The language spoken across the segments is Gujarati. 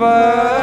वर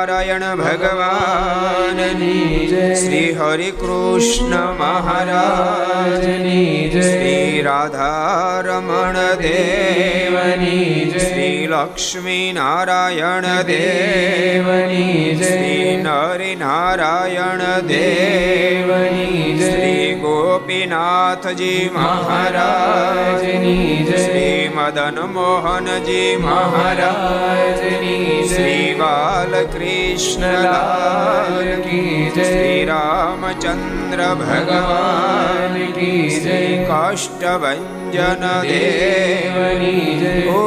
નારાયણ ભગવાનની શ્રી હરિ કૃષ્ણ મહારાજની શ્રી રાધારમણ દેવની શ્રી લક્ષ્મી નારાયણ દેવની શ્રી નરિ નારાયણ દેવની શ્રી ગોપીનાથજી મહારાજની શ્રી મદન મોહનજી મહારાજની શ્રી બાલકૃષ્ણલાલ કી શ્રી રામચંદ્ર ભગવાન કી શ્રી કાષ્ટભન દેવની જય ઓ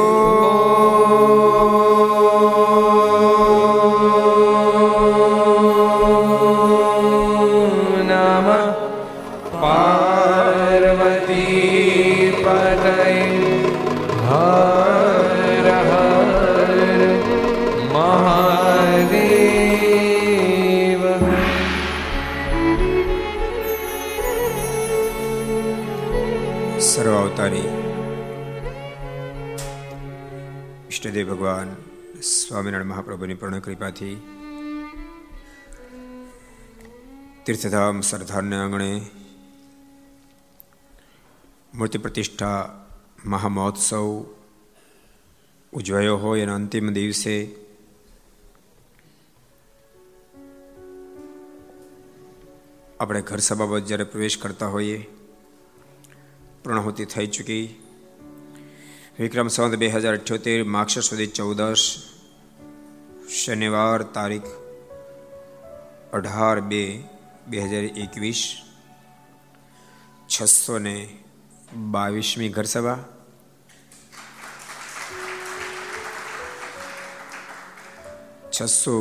સ્વામિનારાયણ મહાપ્રભુની પૂર્ણ કૃપાથી તીર્થધામ સરદારને આંગણે મૂર્તિ પ્રતિષ્ઠા મહામહોત્સવ ઉજવાયો હોય એના અંતિમ દિવસે આપણે ઘર સભા બાબત જ્યારે પ્રવેશ કરતા હોઈએ પ્રણહોતી થઈ ચૂકી વિક્રમ સંવત બે હજાર અઠ્યોતેર માક્ષર સુધી ચૌદશ શનિવાર તારીખ અઢાર બે બે હજાર એકવીસ છસો ને બાવીસમી ઘરસભા છસો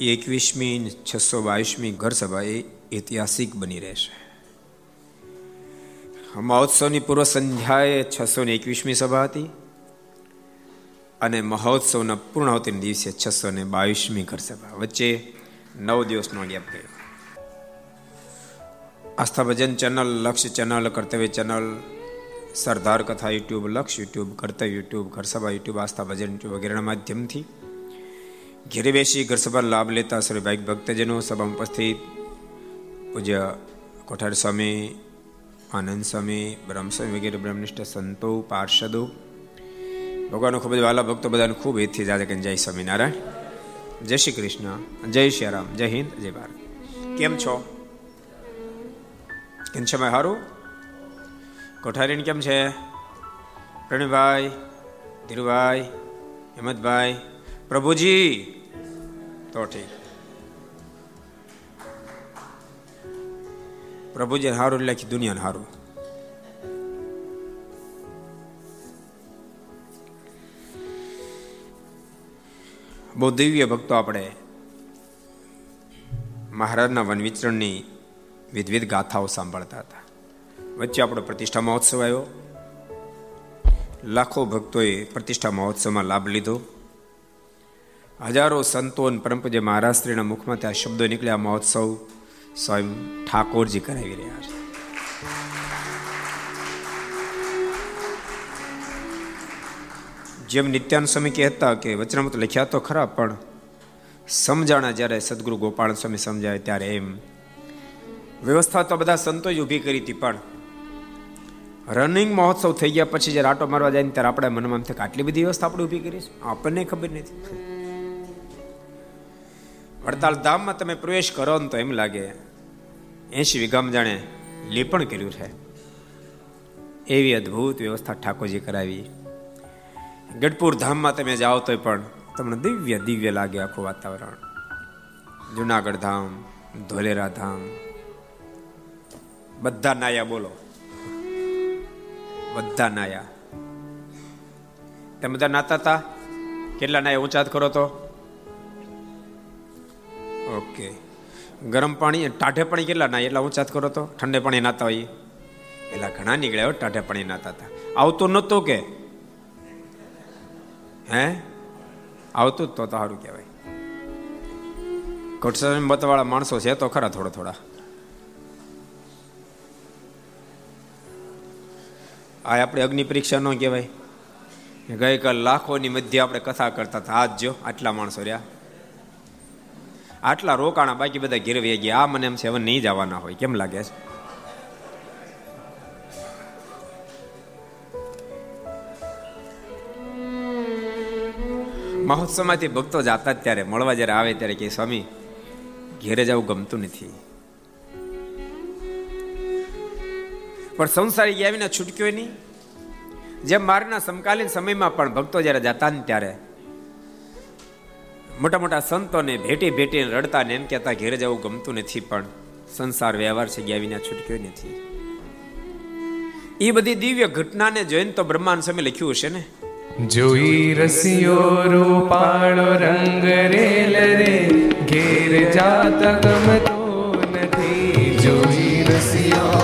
એકવીસમી ને છસો બાવીસમી ઘરસભા એ ઐતિહાસિક બની રહેશે મહોત્સવની પૂર્વ સંધ્યાએ છસો ને એકવીસમી સભા હતી અને મહોત્સવના પૂર્ણાવતીના દિવસે છસો ને બાવીસમી ઘરસભા વચ્ચે નવ દિવસનો ગેપ ગયો Aastha Bhajan channel Lakshya channel, Kartavya channel, Sardar Katha YouTube, Laksh YouTube, Kartavya YouTube Gharsabha YouTube, Aastha Bhajan YouTube વગેરેના માધ્યમથી ઘેરે બેસી ઘરસભા લાભ લેતા સર્વભાઈક ભક્તજનો સભામાં ઉપસ્થિત. પૂજ્ય કોઠાર સ્વામી, આનંદ સ્વામી, બ્રહ્મસ્વામી વગેરે બ્રહ્મનિષ્ઠ સંતો, પાર્ષદો ભગવાનનો ખૂબ જ વાલા ભક્તો બધાને ખૂબ હિતથી જાતે કે જય સ્વામિનારાયણ. જય શ્રી કૃષ્ણ. જય શ્રી રામ. જય હિન્દ. જય ભારત. કેમ છો? કેમ છે મેં સારું કોઠારીને કેમ છે? પ્રણભાઈ ધીરુભાઈ, હિંમતભાઈ, પ્રભુજી. તો ઠીક. પ્રભુજી હારું લખી દુનિયાને હારું. બહુ દિવ્ય ભક્તો આપણે મહારાજના વન વિચરણની વિધવિધ ગાથાઓ સાંભળતા હતા. વચ્ચે આપણો પ્રતિષ્ઠા મહોત્સવ આવ્યો. લાખો ભક્તોએ પ્રતિષ્ઠા મહોત્સવમાં લાભ લીધો. હજારો સંતો અને પરમપૂજ્ય મહારાષ્ટ્રીના મુખમાં ત્યાં શબ્દો નીકળ્યા. મહોત્સવ સ્વયં ઠાકોરજી કરાવી રહ્યા છે. જેમ નિત્યાન સ્વામી કહેતા કે વચનામૃત લખ્યા તો ખરા, પણ સમજાણા જ્યારે સદગુરુ ગોપાલ સ્વામી સમજાય ત્યારે એમ. વ્યવસ્થા તો બધા સંતોએ ઊભી કરી હતી, પણ રનિંગ મહોત્સવ થઈ ગયા પછી જ્યારે આટો મારવા જાય ત્યારે આપણે મનમાં થાય આટલી બધી વ્યવસ્થા આપણે ઊભી કરી આપણને ખબર નથી. વડતાલ ધામમાં તમે પ્રવેશ કરો ને તો એમ લાગે એસી વીઘામાં જાણે લીપણ કર્યું છે. એવી અદ્ભુત વ્યવસ્થા ઠાકોરજી કરાવી. ગઢપુર ધામમાં તમે જાઓ તો પણ તમને દિવ્ય દિવ્ય લાગે આખું વાતાવરણ. જુનાગઢ ધામ, ધોલેરા ધામ. બધા નાયા બોલો. બધા નાયા. તમે બધા નાતા હતા કેટલા નાયા ઊંચાત કરો તો? ઓકે. ગરમ પાણી ટાઢે પાણી કેટલા નાય? એટલા ઊંચાત કરો તો? ઠંડે પાણી નાતા હોય. એટલા ઘણા નીકળ્યા ટાઢે પાણી નાતા હતા આવતું નહોતું કે? હે? આવતું જ તો સારું કહેવાય. કોટસર મતવાળા માણસો છે તો ખરા થોડા થોડા. આ આપણે અગ્નિ પરીક્ષા ન કહેવાય. ગઈકાલ લાખોની મધ્ય આપણે કથા કરતા હતા. આજ જો આટલા માણસો રહ્યા. આટલા રોકાણા બાકી બધા ઘેર ગયા. આ મને એમ છે નહીં જવાના હોય. કેમ લાગે છે? મહોત્સવમાંથી ભક્તો જાતા ત્યારે મળવા જ્યારે આવે ત્યારે કે, સ્વામી, ઘેરે જવું ગમતું નથી. પણ સંસારી આવીને છૂટક્યો નહીં જેમ મારના સમકાલીન સમયમાં પણ ભક્તો જ્યારે જતા ને ત્યારે મોટા મોટા સંતોને ભેટી ભેટીને રડતા ને એમ કહેતા, ઘેરે જવું ગમતું નથી, પણ સંસાર વ્યવહાર છે ગયા વિના છૂટક્યો નથી એ બધી દિવ્ય ઘટનાને જોઈને તો બ્રહ્માંડ સમય લખ્યું હશે ને? જોઈ રસિયો રૂપાળો રંગ રેલ રે ઘેર જાત ગમતો નથી. જોઈ રસિયો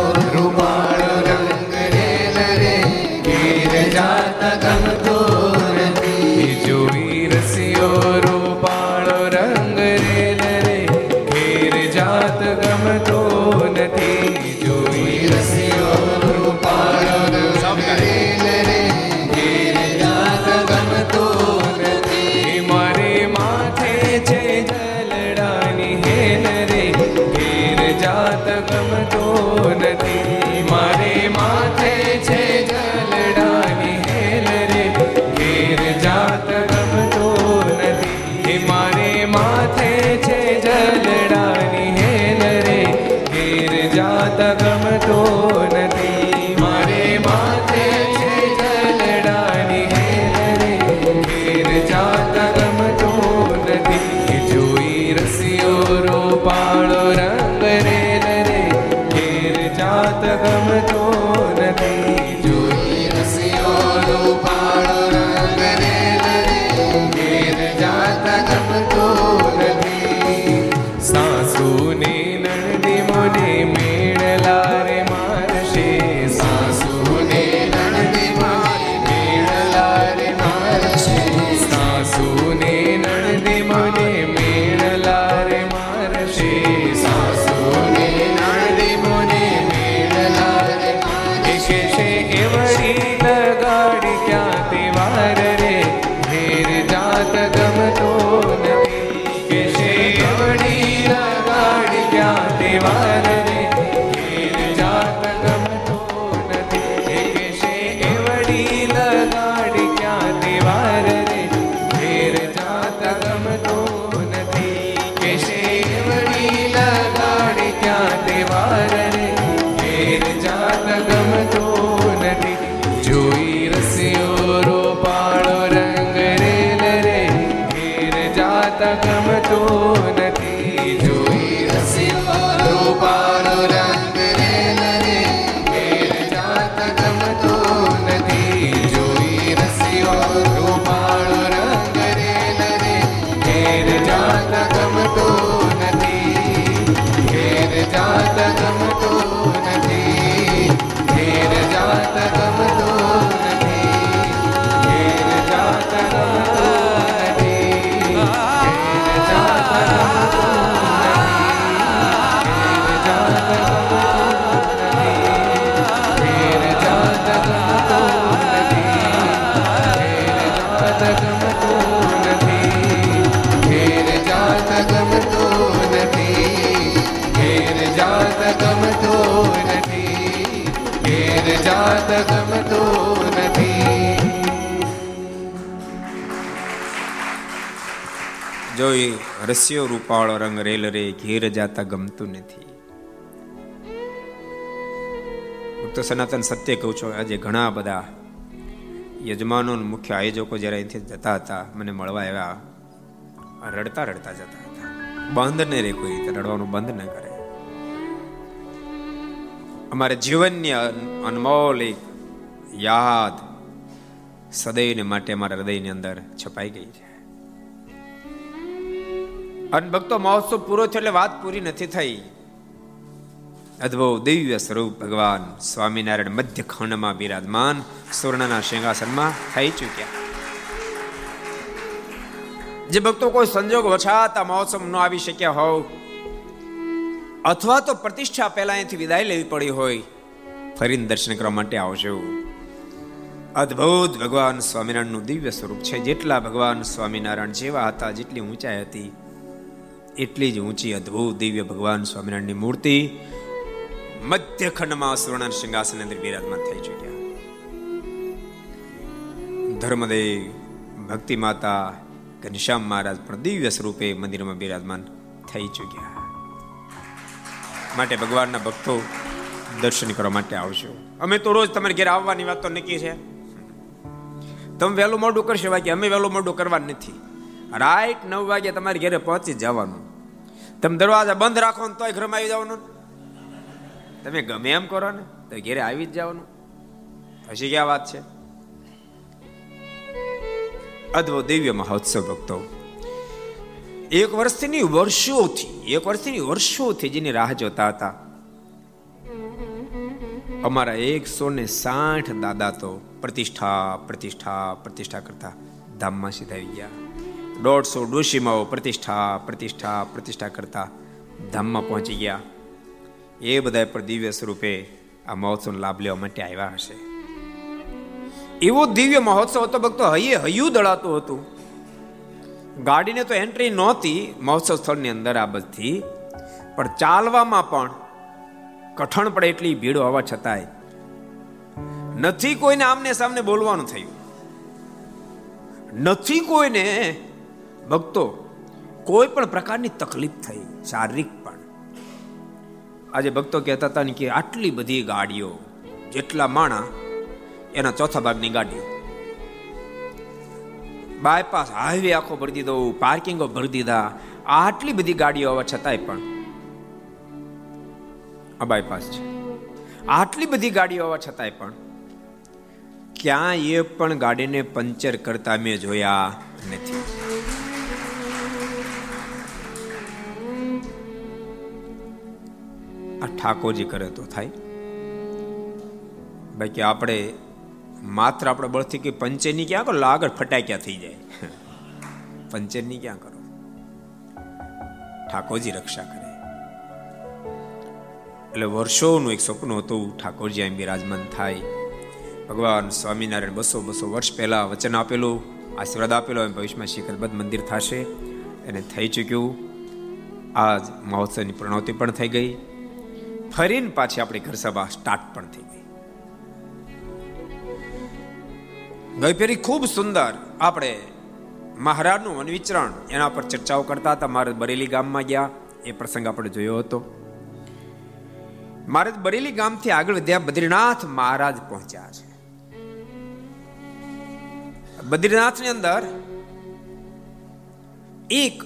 ગમતો નથી. જોઈ રસ્યો રૂપાળો રંગ રેલ રે ઘેર જાતા ગમતું નથી. હું તો સનાતન સત્ય કહું છું, આજે ઘણા બધા યજમાનો મુખ્ય આયોજકો જ્યારે અહીંથી જતા હતા, મને મળવા આવ્યા. રડતા રડતા જતા હતા. બંધ ન રે કોઈ રીતે રડવાનું બંધ ન કરે. અમારે જીવનની અન- અનમોલ એક યાદ સદૈવને માટે અમારા હૃદયની અંદર છપાઈ ગઈ છે અને ભક્તો મહોત્સવ પૂરો થયો એટલે વાત પૂરી નથી થઈ અદ્ભુત દિવ્ય સ્વરૂપ ભગવાન સ્વામિનારાયણ મધ્ય ખંડમાં બિરાજમાન સુવર્ણના સિંહાસનમાં થઈ ચૂક્યા જે ભક્તો કોઈ સંજોગ વછાત આ મહોત્સવ ન આવી શક્યા હોવ અથવા તો પ્રતિષ્ઠા પહેલા અહીંથી વિદાય લેવી પડી હોય. ફરીને દર્શન કરવા માટે આવજો. અદ્ભુત ભગવાન સ્વામિનારાયણનું દિવ્ય સ્વરૂપ છે. જેટલા ભગવાન સ્વામિનારાયણ જેવા હતા, જેટલી ઊંચાઈ હતી, એટલી જ ઊંચી અદ્ભુત દિવ્ય ભગવાન સ્વામિનારાયણની મૂર્તિ મધ્ય ખંડમાં સુવર્ણ સિંહાસન અંદર બિરાજમાન થઈ ચૂક્યા. ધર્મદેવ ભક્તિ માતા ઘનશ્યામ મહારાજ પણ દિવ્ય સ્વરૂપે મંદિરમાં બિરાજમાન થઈ ચૂક્યા. માટે ભગવાનના ભક્તો દર્શન કરવા માટે આવશો અમે તો રોજ તમારે ઘેર આવવાની વાત તો નક્કી છે. તમે વહેલું મોડું કરશો બાકી અમે વહેલું મોડું કરવાનું નથી. રાઈટ નવ વાગે તમારે ઘરે પહોંચી જવાનું. તમે દરવાજા બંધ રાખો ને તોય ઘરમાં આવી જવાનું. તમે ગમે એમ કરો ને, તો ઘરે આવી જ જવાનું. હજી ક્યાં વાત છે? અદ્ભુત દિવ્ય મહોત્સવ ભક્તો. એક વર્ષની વર્ષોથી, એક વર્ષની વર્ષોથી જેની રાહ જોતા હતા. અમારા એકસો ને સાઠ દાદા તો પ્રતિષ્ઠા પ્રતિષ્ઠા પ્રતિષ્ઠા કરતા ધામમાં સીધા આવી ગયા. દોઢસો ડોશીમાઓ પ્રતિષ્ઠા પ્રતિષ્ઠા પ્રતિષ્ઠા કરતા ધામમાં પહોંચી ગયા. એ બધા પર દિવ્ય સ્વરૂપે આ મહોત્સવનો લાભ લેવા માટે આવ્યા હશે. એવો દિવ્ય મહોત્સવ હતો, ભક્તો, હૈયે હૈયું દળાતું હતું. ગાડીને તો એન્ટ્રી નહોતી, મહોત્સવ સ્થળની અંદર આ બધી. પણ ચાલવામાં પણ કઠણ પડે એટલી ભીડ હોવા છતાંય. નથી કોઈને આમને સામને બોલવાનું થયું. નથી કોઈને, ભક્તો, કોઈ પણ પ્રકારની તકલીફ થઈ, શારીરિક પણ. આજે ભક્તો કહેતા હતા ને કે આટલી બધી ગાડીઓ, જેટલા માણા, એના ચોથા ભાગની ગાડીઓ. બાયપાસ હાઈવે આખો ભરી દીધો પાર્કિંગો ભરી દીધા. આટલી બધી ગાડીઓ આવવા છતાંય પણ આ બાયપાસ છે. આટલી બધી ગાડીઓ આવવા છતાંય પણ ક્યાં એ પણ ગાડીને પંચર કરતા મેં જોયા નથી. આ ઠાકોરજી કરે તો થાય. બાકી આપણે માત્ર આપણે બળથી કે પંચેની ક્યાં કરો? આગળ ફટાક્યા થઈ જાય. પંચેની ક્યાં કરો? ઠાકોરજી રક્ષા કરે. એટલે વર્ષોનું એક સપનું હતું, ઠાકોરજી એમ બિરાજમાન થાય. ભગવાન સ્વામિનારાયણ બસો બસો વર્ષ પહેલા વચન આપેલું, આશીર્વાદ આપેલો, એમ ભવિષ્યમાં શિખરબદ્ધ મંદિર થશે. એને થઈ ચૂક્યું. આજ મહોત્સવની પ્રણવતિ પણ થઈ ગઈ. ફરીને પાછી આપણી ઘર સભા સ્ટાર્ટ પણ થઈ ગઈ ફેરી ખૂબ સુંદર. આપણે મહારાજનું વનવિચરણ એના પર ચર્ચાઓ કરતા હતા. મહારાજ બરેલી ગામમાં ગયા. એ પ્રસંગ આપણે જોયો હતો. મહારાજ બરેલી ગામથી આગળ વધ્યા બદ્રીનાથ મહારાજ પહોંચ્યા છે. બદ્રીનાથની અંદર એક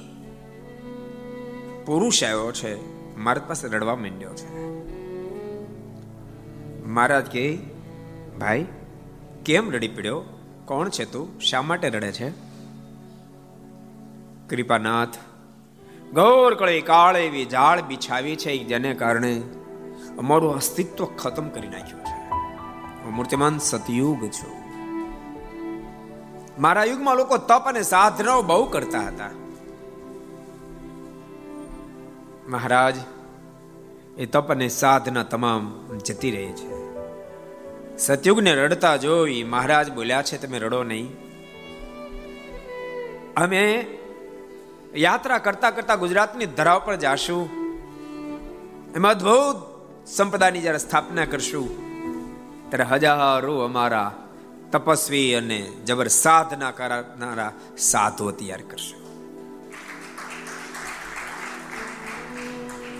પુરુષ આવ્યો છે. મારા પાસે રડવા માંડ્યો છે. મહારાજ કે, ભાઈ, કેમ રડી પડ્યો? કોણ છે તું? શા માટે રડે છે? કૃપાનાથ, ગૌર કળી કાળ એવી જાળ બિછાવી છે જેને કારણે અમારું અસ્તિત્વ ખતમ કરી નાખ્યું છે. મૂર્તિમાન સતયુગ છું. મારા યુગમાં લોકો તપ અને સાધનાઓ બહુ કરતા હતા. મહારાજ, એ તપ અને સાધના તમામ જતી રહી છે. સતયુગને રડતા જોઈ મહારાજ બોલ્યા છે, તમે રડો નહીં. અમે યાત્રા કરતા કરતા ગુજરાતની ધરાવ પર જાશું. એમાં અદભુત સંપદાની જ્યારે સ્થાપના કરશું, ત્યારે હજારો અમારા તપસ્વી અને જબર સાધના કરનારા સાધુઓ તૈયાર કરશું.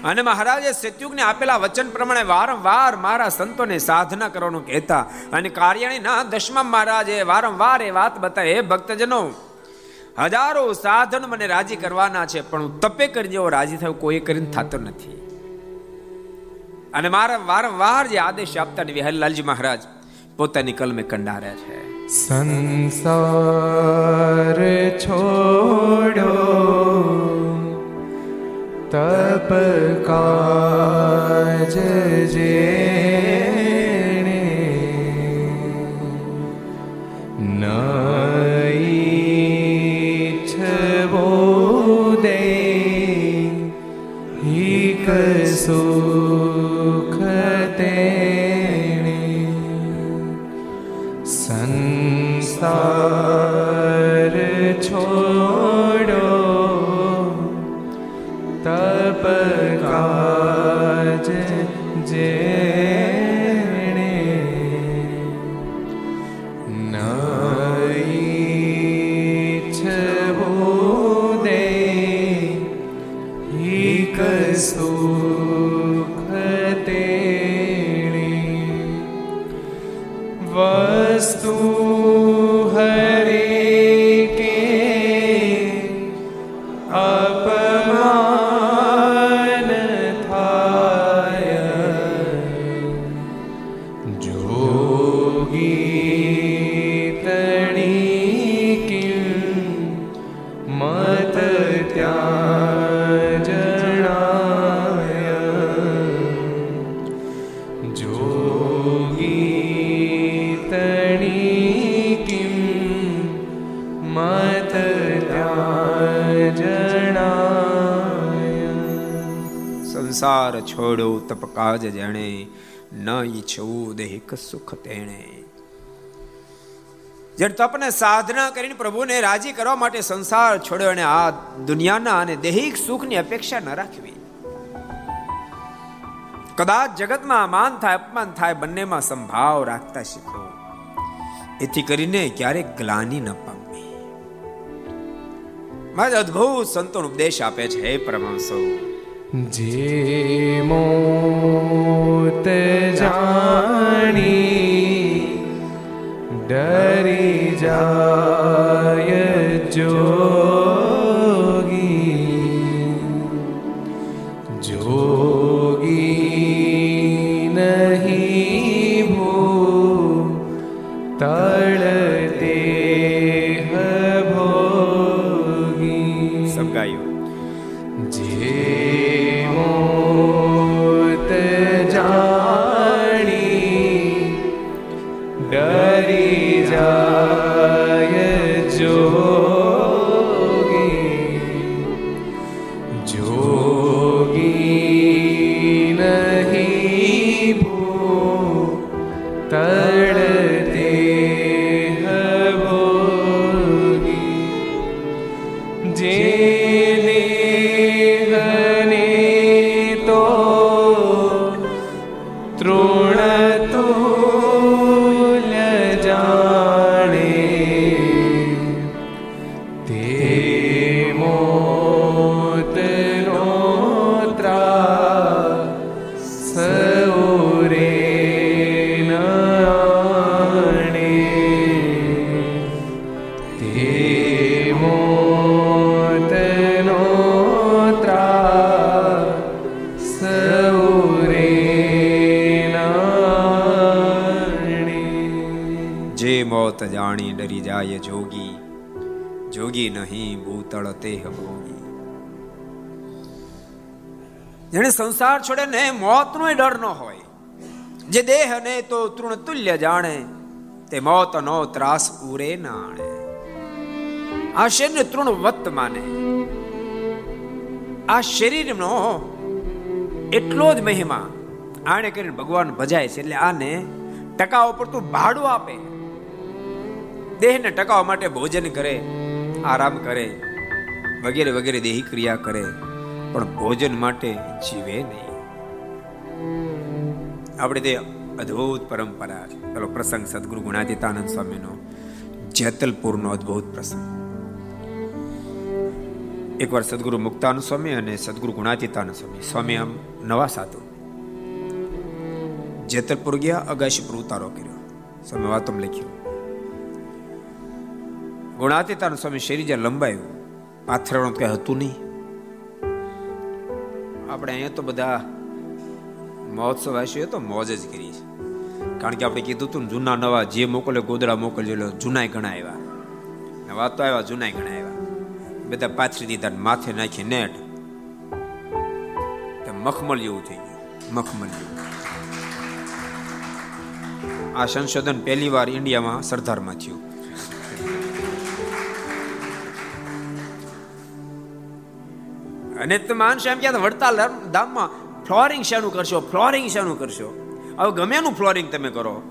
અને મહારાજે સત્યુગને આપેલા વચન પ્રમાણે વારંવાર મારા સંતોને સાધના કરવાનું કહેતા અને કાર્યાણી ના દશમા મહારાજે વારંવાર એ વાત બતાવે ભક્તજનો, હજારો સાધન મને રાજી કરવાના છે, પણ હું તપે કરી જેવો રાજી થયો, કોઈ કરીને થતો નથી. અને મારા વારંવાર જે આદેશ આપતા ને વિહલલાલજી મહારાજ, પોતાની કલમે કંડાર્યા છે. સંસાર છોડો. ઈચ્છવું સુખ તેણે. જેને તપને સાધના કરીને પ્રભુને રાજી કરવા માટે સંસાર છોડ્યો અને આ દુનિયાના અને દૈહિક સુખની અપેક્ષા ન રાખવી. કદાચ જગતમાં માન થાય, અપમાન થાય, બંનેમાં સંભાવ રાખતા શીખો. એથી કરીને ક્યારેક ગ્લાની ન પામવી. મારા અદ્ભુત સંતોનો ઉપદેશ આપે છે, હે પરમાંસો જે મોત જાણી ડરી જાય જોગી જાણી ડરી જાય જોગી જોગી નહીં ભૂતળ તે ભોગી. જેને સંસાર છોડે ને મોતનો ડર ન હોય, જે દેહ ને તો તૃણ તુલ્ય જાણે, તે મોત નો ત્રાસ ઉરે નાણે. આ શરીર તૃણ વત માને. આ શરીરનો એટલો જ મહિમા આને કરીને ભગવાન ભજાય છે, એટલે આને ટકા ઉપર તું ભાડું આપે. દેહને ટકાવવા માટે ભોજન કરે, આરામ કરે, વગેરે વગેરે દેહી ક્રિયા કરે, પણ ભોજન માટે જીવે નહીં. આપણે તે અદ્ભુત પરંપરા છે. પેલો પ્રસંગ સદગુરુ ગુણાતીતાનંદ સ્વામીનો જેતલપુરનો અદ્ભુત પ્રસંગ. એકવાર સદગુરુ મુક્તાનંદ સ્વામી અને સદગુરુ ગુણાતીતાનંદ સ્વામી સ્વામી આમ નવા સાધુ. જેતલપુર ગયા અગાશીપુર ઉતારો કર્યો. સ્વામી વાતમ લખ્યું. ગુણાતીતાનંદ સ્વામી શરીર જ્યાં લંબાયું. પાથરવાનું કઈ હતું નહીં. આપણે અહીંયા તો બધા મહોત્સવ આવીશું તો મોજ જ કરી છે. કારણ કે આપણે કીધું હતું જૂના નવા જે મોકલે ગોદડા મોકલજો જૂનાય ઘણા આવ્યા નવા તો આવ્યા, જૂનાય ઘણા આવ્યા બધા પાથરી દીધા માથે નાખી નેટ. મખમલ જેવું થઈ ગયું, મખમલ જેવું. આ સંશોધન પહેલી વાર ઇન્ડિયામાં સરદારમાં થયું. અને તમે માનશો એમ ક્યાં વડતાલ ધામમાં ફ્લોરિંગ શેનું કરશો? ફ્લોરિંગ શેનું કરશો? હવે ગમે એનું ફ્લોરિંગ તમે કરો.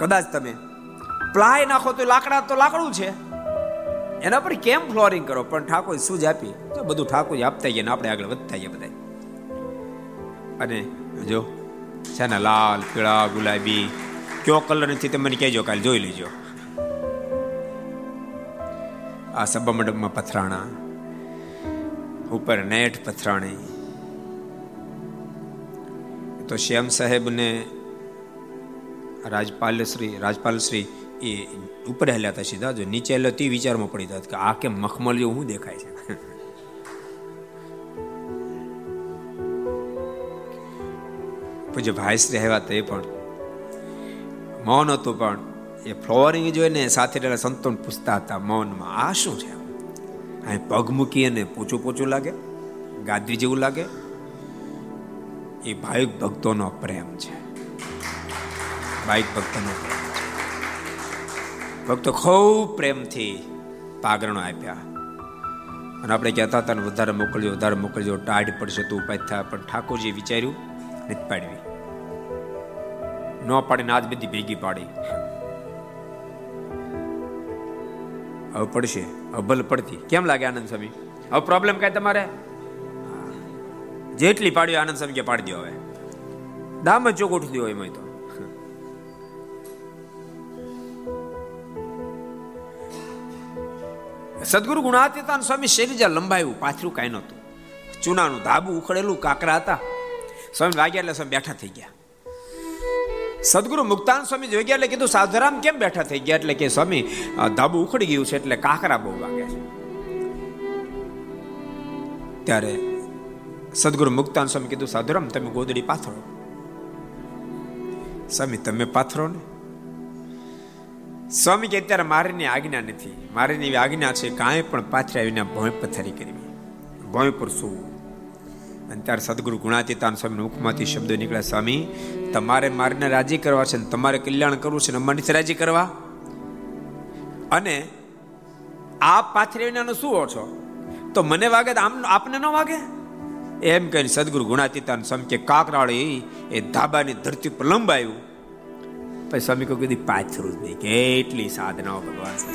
કદાચ તમે પ્લાય નાખો તો લાકડા તો લાકડું છે. એના પર કેમ ફ્લોરિંગ કરો? પણ ઠાકોર શું જ આપી? તો બધું ઠાકોર આપતા ગયા આપણે આગળ વધતા જઈએ બધા અને જો છે ને લાલ, પીળા, ગુલાબી, કયો કલર નથી તમે મને કહેજો, કાલે જોઈ લેજો. આ સભા મંડપમાં પથરાણા ઉપર નેટ પથરાણી. તો શ્યામ સાહેબને રાજપાલ શ્રી રાજપાલ શ્રી એ ઉપર હેલ્યા હતા સીધા જો. નીચે હેલ્યો તે વિચારમાં પડી હતા કે આ કેમ મખમલ જેવું શું દેખાય છે? પૂજ્ય ભાઈશ્રી આવ્યા તે પણ, મૌન હતું પણ, એ ફ્લોરિંગ જોઈને સાથે રહેલા સંતોન પૂછતા હતા મૌનમાં, આ શું છે? અહીં પગ મૂકી અને પોચું પૂછું લાગે ગાદી જેવું લાગે. એ ભાવિક ભક્તોનો પ્રેમ છે. ભાવિક ભક્તોનો પ્રેમ છે. ભક્તો ખૂબ પ્રેમથી પાગરણો આપ્યા. અને આપણે કહેતા હતા વધારે મોકલજો વધારે મોકલજો, ટાઢ પડશે તો ઉપાય થાય. પણ ઠાકોરજી વિચાર્યું નથી પાડવી. ન પાડીને આજ બધી ભેગી પાડી. હવે પડશે. અભલ પડતી. કેમ લાગે આનંદ સ્વામી? હવે પ્રોબ્લેમ કાંઈ તમારે? જેટલી પાડ્યો આનંદ સ્વામી કે પાડી દો હવે. દામ જ ચોક ઉઠી દો એમાં તો. સદગુરુ ગુણાતીતાન સ્વામી શરીર લંબાયું પાથરું કાંઈ નહોતું. ચૂનાનું ધાબુ ઉખડેલું, કાકરા હતા. સ્વામી વાગ્યા એટલે સ્વામી બેઠા થઈ ગયા. સદગુરુ મુક્તાન સ્વામી જોઈ ગયા એટલે કીધું, સાધુરામ કેમ બેઠા થઈ ગયા? એટલે કે, સ્વામી ધાબુ ઉખડી ગયું છે એટલે કાકરા બહુ વાગે છે. ત્યારે સદગુરુ મુક્તાન સ્વામી કીધું, સાધુરામ, તમે ગોદડી પાથરો. સ્વામી, તમે પાથરો ને? સ્વામી કે, અત્યારે મારીની આજ્ઞા નથી. મારીની એવી આજ્ઞા છે, કાંઈ પણ પાથર્યા વિના ભોંય પથારી કરવી ભોંય પર સૂવું અને ત્યારે સદગુરુ ગુણાતીતાન સ્વામીના મુખમાંથી શબ્દો નીકળ્યા, સ્વામી, તમારે મારીને રાજી કરવા છે ને તમારે કલ્યાણ કરવું છે ને અમારી રાજી કરવા? અને આપ પાથરી શું ઓછો? તો મને વાગે આમ આપને ન વાગે? એમ કહીને સદગુરુ ગુણાતીતાન સ્વામી કે, કાકરાળી, એ ધાબાની ધરતી પર લંબાયું. પછી સ્વામી કહ્યું કીધી પાથરું જ નહીં, કેટલી સાધનાઓ ભગવાન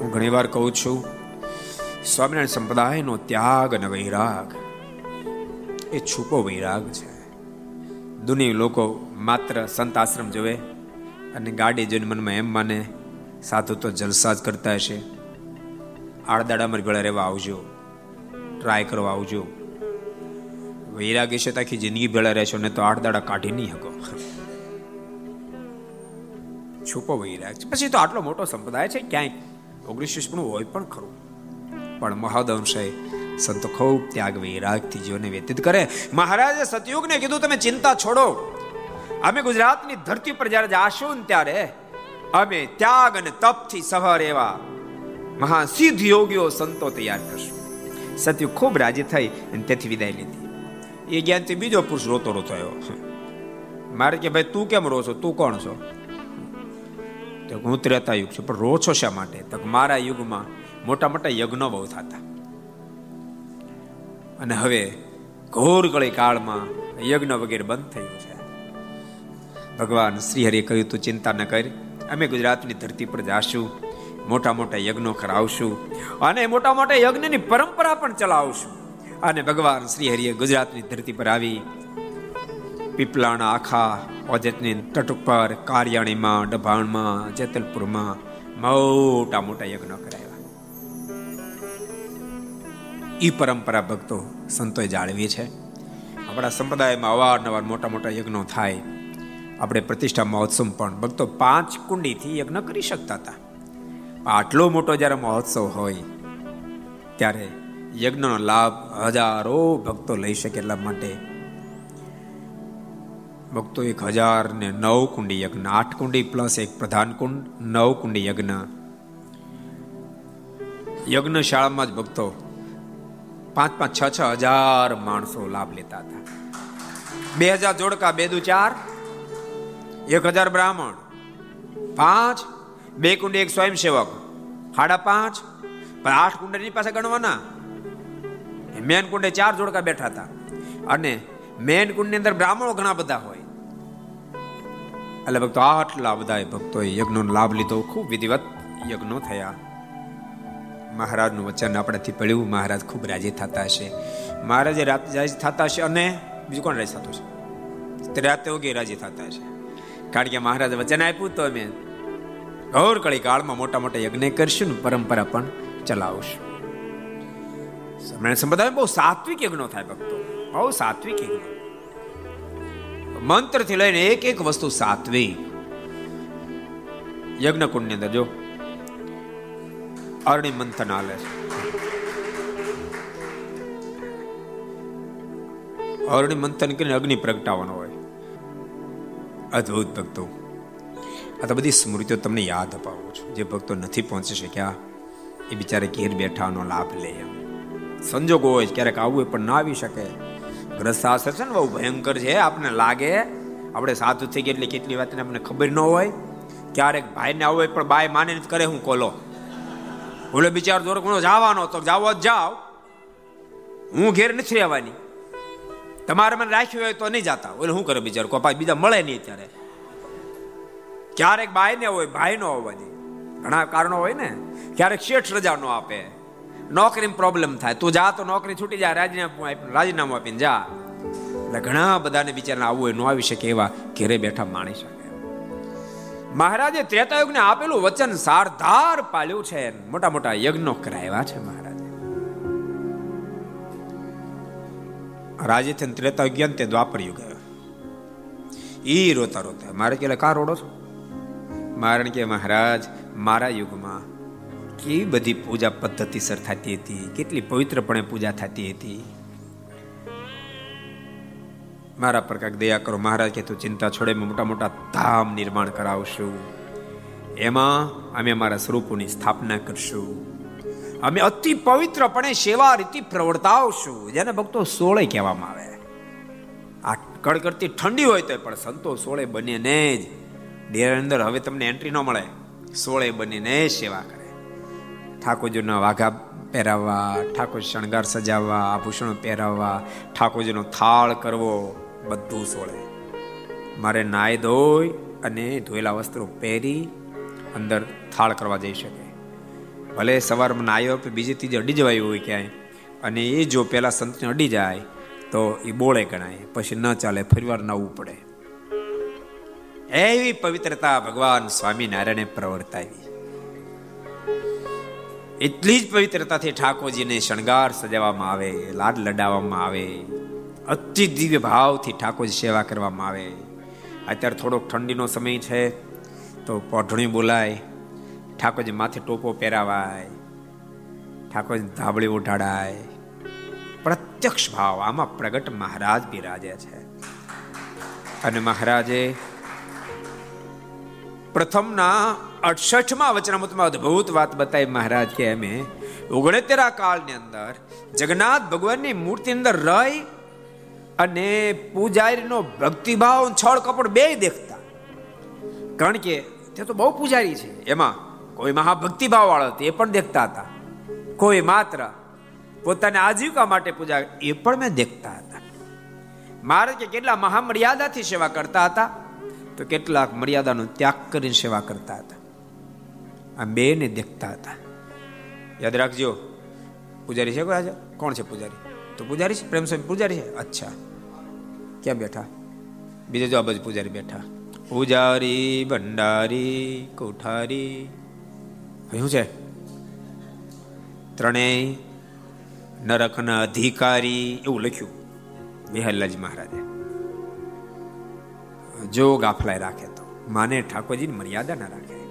હું ઘણી વાર કહું છું સ્વામિનારાયણ સંપ્રદાયનો ત્યાગ અને વૈરાગ એ છુપો વૈરાગ છે. દુનિયા લોકો માત્ર સંત આશ્રમ જોવે અને ગાડી જોઈને મનમાં એમ માને, સાધુ તો જલસા જ કરતા હશે. આડદાડામાં ભેળા રહેવા આવજો. ટ્રાય કરવા આવજો. વૈરાગ છે તાખી જિંદગી ભેળા રહેશો ને તો આડદાડા કાઢી નહીં શકો. છુપો વૈરાગ છે. પછી તો આટલો મોટો સંપ્રદાય છે, ક્યાંય ઓગણીસો પણ હોય પણ ખરું. પણ મહદઅંશે. સંતો ખૂબ ત્યાગ વૈરાગથી જીવને વ્યતીત કરે. મહારાજે સતયુગને કીધું, તમે ચિંતા છોડો. અમે ગુજરાતની ધરતી પર જ્યારે જાશું ને ત્યારે અમે ત્યાગ અને તપથી સહર એવા મહા સિદ્ધ યોગીઓ સંતો તૈયાર કરશું. સત્યુ ખૂબ રાજી થઈ અને તેથી વિદાય લીધી. એ જ્ઞાનથી બીજો પુરુષ રોતો રોતો આવ્યો મારે કે, ભાઈ, તું કેમ રો છો તું કોણ છો? તો હું ત્રેતા યુગ છું. પણ રો છો શા માટે? તો મારા યુગમાં મોટા મોટા યજ્ઞો બહુ થતા. અને હવે ઘોર ગળી કાળમાં યજ્ઞ વગેરે બંધ થયું છે. ભગવાન શ્રી હરિએ કહ્યું, તું ચિંતા ન કરી. અમે ગુજરાતની ધરતી પર જાશું મોટા મોટા યજ્ઞો કરાવશું અને મોટા મોટા યજ્ઞની પરંપરા પણ ચલાવશું. અને ભગવાન શ્રી હરિએ ગુજરાતની ધરતી પર આવી. પીપલાણા આખા ઓજતની તટ ઉપર કારિયાણીમાં, ડભાણમાં, જેતલપુરમાં મોટા મોટા યજ્ઞો કરાવ્યા ઈ પરંપરા ભક્તો સંતોએ જાળવી છે. આપણા સંપ્રદાયમાં અવારનવાર મોટા મોટા યજ્ઞો થાય. આપણે પ્રતિષ્ઠા મહોત્સવ પણ ભક્તો પાંચ કુંડીથી યજ્ઞ કરી શકતા હતા. આટલો મોટો જ્યારે મહોત્સવ હોય, ત્યારે યજ્ઞનો લાભ હજારો ભક્તો લઈ શકે એટલા માટે ભક્તો એક હજાર ને નવ કુંડી યજ્ઞ, આઠ કુંડી પ્લસ એક પ્રધાન કુંડ, નવ કુંડી યજ્ઞ. યજ્ઞશાળામાં જ ભક્તો પાંચ પાંચ છ છ હજાર માણસો લાભ લેતા હતા. બે હજાર જોડકા, બે દુ ચાર, એક હજાર બ્રાહ્મણ, પાંચ, બે કુંડ એક સ્વયંસેવક સાડા પાંચ, પણ આઠ કુંડ એની પાસે ગણવાના. મેન કુંડે ચાર જોડકા બેઠા હતા. અને મેન કુંડની અંદર બ્રાહ્મણો ઘણા બધા હોય. એટલે ભક્તો આટલા બધા ભક્તોએ યજ્ઞનો લાભ લીધો. ખૂબ વિધિવત યજ્ઞો થયા. મહારાજનું વચન આપણાથી પડ્યું મહારાજ ખૂબ રાજી થતા હશે. મહારાજે રાજી થતા હશે અને બીજું કોણ રાજી થતું છે રાતે ઓગે રાજી થતા હશે. કારણ કે મહારાજે વચન આપ્યું તો અમે ઘોર કળી કાળમાં મોટા મોટા યજ્ઞ કરશું ને પરંપરા પણ ચલાવશું. સંપ્રદાય બહુ સાત્વિક યજ્ઞો થાય ભક્તો. બહુ સાત્વિક યજ્ઞ. મંત્રથી લઈને એક એક વસ્તુ સાત્વિક. યજ્ઞ કુંડની અંદર જો અરણી મંથન હાલે છે. અરણી મંથન કરીને અગ્નિ પ્રગટાવવાનો હોય. અદ્ભુત ભક્તો. આ તો બધી સ્મૃતિઓ તમને યાદ અપાવું છું. જે ભક્તો નથી પહોંચી શક્યા, એ બિચારે ઘેર બેઠાનો લાભ લે એમ. સંજોગો હોય ક્યારેક આવવું એ પણ ના આવી શકે. ગ્રસ્તાસ્ત્ર છે ને, બહુ ભયંકર છે, આપને લાગે. આપણે સાધુ થઈ ગયા એટલે કેટલી વાતને આપણને ખબર ન હોય. ક્યારેક ભાઈને આવું હોય પણ બાય માને કરે, હું કોલો? ઓલો બિચારો જોર કોનો જવાનો તો જાવો જ જાઓ. હું ઘેર નથી રહેવાની. તમારે મને રાખ્યું હોય તો નહીં જાતા. ઓલે શું કરે બિચારો? કોપા બીજા મળે નહીં અત્યારે. ક્યારેક બાય ને હોય, ભાઈ નો હોવાની ઘણા કારણો હોય ને. ક્યારેક શેઠ રજા નો આપે. નોકરીમાં પ્રોબ્લેમ થાય. તું જા તો નોકરી છૂટી જાય. રાજીનામું રાજીનામું આપીને જા. એટલે ઘણા બધાને બિચારાને આવવું હોય, ન આવી શકે એવા ઘેરે બેઠા માણી શકે મહારાજે ત્રેતાયુગને આપેલું વચન સારધાર પાલ્યું છે. મોટા મોટા યજ્ઞો કરાવ્યા છે મહારાજે. રાજે થઈને ત્રેતાયુગ ગયા તે દ્વાપર યુગ ઈ રોતા રોતા, મારે કે કા રોડો છો? મારણ કે મહારાજ, મારા યુગમાં કેવી બધી પૂજા પદ્ધતિસર થતી હતી? કેટલી પવિત્રપણે પૂજા થતી હતી? મારા પર કાંઈક દયા કરો. મહારાજ કે તું ચિંતા છોડે મોટા મોટા ધામ નિર્માણ કરાવશું. એમાં અમે અમારા સ્વરૂપોની સ્થાપના કરશું. અમે અતિ પવિત્રપણે સેવા રીતિ પ્રવર્તાવશું, જેને ભક્તો સોળે કહેવામાં આવે. આ કડકડતી ઠંડી હોય તો પણ સંતો સોળે બનીને જ ડેરા અંદર હવે તમને એન્ટ્રી ન મળે. સોળે બનીને સેવા કરે. ઠાકોરજીના વાઘા પહેરાવવા, ઠાકોર શણગાર સજાવવા, આભૂષણો પહેરાવવા, ઠાકોરજીનો થાળ કરવો બધું સોળે. મારે નાય ધોઈ અને ધોયેલા વસ્ત્રો પહેરી અંદર થાળ કરવા જઈ શકે. ભલે સવારમાં નાયો બીજી ત્રીજી અડી જવાયું હોય ક્યાંય, અને એ જો પેલા સંતને અડી જાય, તો એ બોળે ગણાય, પછી ન ચાલે, ફરીવાર નવું પડે. એવી પવિત્રતા ભગવાન સ્વામિનારાયણે પ્રવર્તાવી. એટલી જ પવિત્રતાથી ઠાકોરજીને શણગાર સજાવવામાં આવે, લાડ લડાવવામાં આવે. અતિ દિવ્ય ભાવથી ઠાકોરજી સેવા કરવામાં આવે. અત્યારે થોડોક ઠંડીનો સમય છે, તો પોઢણી બોલાય, ઠાકોરજી માથે ટોપો પહેરાવાય, ઠાકોરજી ધાબળી ઉઠાડાય પ્રત્યક્ષ ભાવ, આમાં પ્રગટ મહારાજ બિરાજે છે. અને મહારાજે પ્રથમના અડસઠમાં વચનામૃતમાં અદભુત વાત બતાવી મહારાજ કે અમે ઓગણતેરા કાળની અંદર જગન્નાથ ભગવાનની મૂર્તિ અંદર રહી અને પૂજારીનો ભક્તિભાવ છળ કપડ બે દેખતા. કારણ કે તે તો બહુ પૂજારી છે. એમાં કોઈ મહાભક્તિભાવ વાળો એ પણ દેખતા હતા. કોઈ માત્ર પોતાની આજીવિકા માટે પૂજા એ પણ મેં દેખતા હતા. મારે કે કેટલા મહામર્યાદાથી સેવા કરતા હતા, તો કેટલાક મર્યાદાનો ત્યાગ કરીને સેવા કરતા હતા. આ બે ને દેખતા હતા. યાદ રાખજો, પૂજારી છે કોણ છે પૂજારી? તો પૂજારી છે? પ્રેમસ્વામી પૂજારી છે? અચ્છા. ક્યાં બેઠા? બીજે જો બાજુ પૂજારી બેઠા. પૂજારી, ભંડારી, કોઠારી. શું છે? ત્રણેય નરકના અધિકારી એવું લખ્યું વિહલ્લાજી મહારાજે. જો ગાફલાય રાખે તો. માને ઠાકોરજીની મર્યાદા ના રાખે.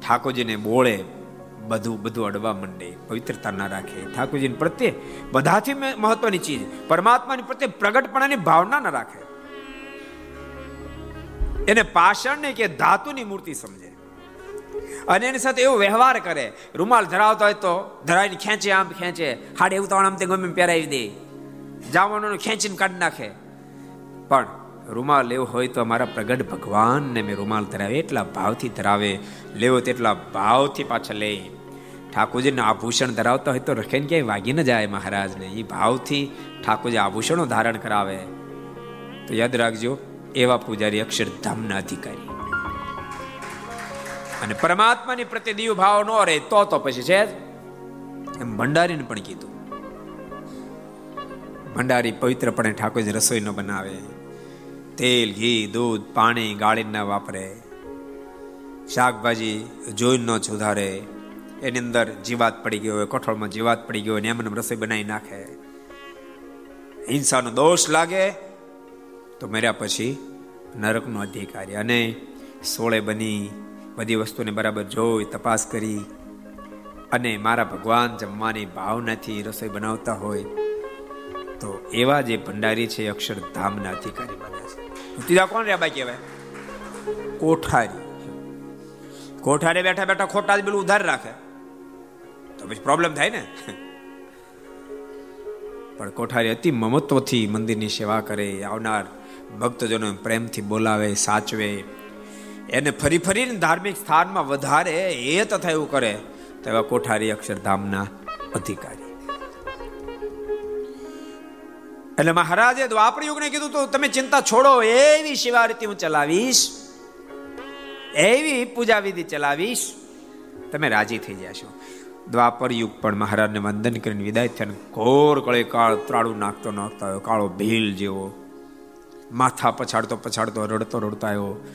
ઠાકોરજીને બોળે બધું બધું અડવા માંડે, પવિત્રતા ના રાખે. ઠાકોરજીને પ્રત્યે બધાથી મહત્વની ચીજ. પરમાત્માની પ્રત્યે પ્રગટપણાની ભાવના ના રાખે. એને પાષાણને કે ધાતુની મૂર્તિ સમજે. અને એની સાથે એવો વ્યવહાર કરે. રૂમાલ ધરાવતો હોય તો ધરાવીને ખેંચે, આમ ખેંચે. હાડે તો આમ તે ગમે પહેરાવી દે. જાવાનું ખેંચીને કાઢી નાખે. પણ રૂમાલ લેવો હોય તો અમારા પ્રગટ ભગવાનને મેં રૂમાલ ધરાવે એટલા ભાવથી ધરાવે, લેવો તેટલા ભાવથી પાછા લે. ઠાકોરજીને આભૂષણ ધરાવતા હોય તો રખેને ક્યાંય વાગી ન જાય મહારાજને. એ ભાવથી ઠાકોરજી આભૂષણો ધારણ કરાવે. તો યાદ રાખજો, એવા પૂજારી અક્ષરધામના અધિકારી. અને પરમાત્માની પ્રત્યે દીવ ભાવ ન રહે તો તો પછી છે એમ ભંડારીને પણ કીધું. ભંડારી પવિત્રપણે ઠાકોરજી રસોઈ ન બનાવે. તેલ, ઘી, દૂધ, પાણી ગાળી ન વાપરે. શાકભાજી જોઈ ન સુધારે. એની અંદર જીવાત પડી ગયો હોય, કઠોળમાં જીવાત પડી ગયો હોય એમને રસોઈ બનાવી નાખે. હિંસાનો દોષ લાગે તો મર્યા પછી નરકનો અધિકારી અને સોળે બની બધી વસ્તુને બરાબર જોઈ, તપાસ કરી અને મારા ભગવાન જમવાની ભાવનાથી રસોઈ બનાવતા હોય તો એવા જે ભંડારી છે અક્ષરધામના અધિકારી ત્રીજા કોણ રહ્યા બાકી કહેવાય કોઠારી. કોઠારી બેઠા બેઠા ખોટા જ પેલું ઉધાર રાખે. તો પછી પ્રોબ્લેમ થાય ને? પણ કોઠારી અતિ મમત્વથી મંદિરની સેવા કરે આવનાર ભક્તજનો પ્રેમથી બોલાવે સાચવે. એને ફરી ફરીને ધાર્મિક સ્થાનમાં વધારે એ તથા એવું કરે તો એવા કોઠારી અક્ષરધામના અધિકારી. એટલે મહારાજે દ્વાપર યુગને કીધું તો તમે ચિંતા છોડો, એવી સેવા રીતે હું ચલાવીશ. એવી પૂજા વિધિ ચલાવીશ. તમે રાજી થઈ જશો દ્વાપર યુગ પણ મહારાજને વંદન કરીને વિદાય થયા ઘોર કળે કાળ ત્રાળું નાખતો નાખતો આવ્યો, કાળો ભીલ જેવો. માથા પછાડતો પછાડતો રડતો રડતો આવ્યો.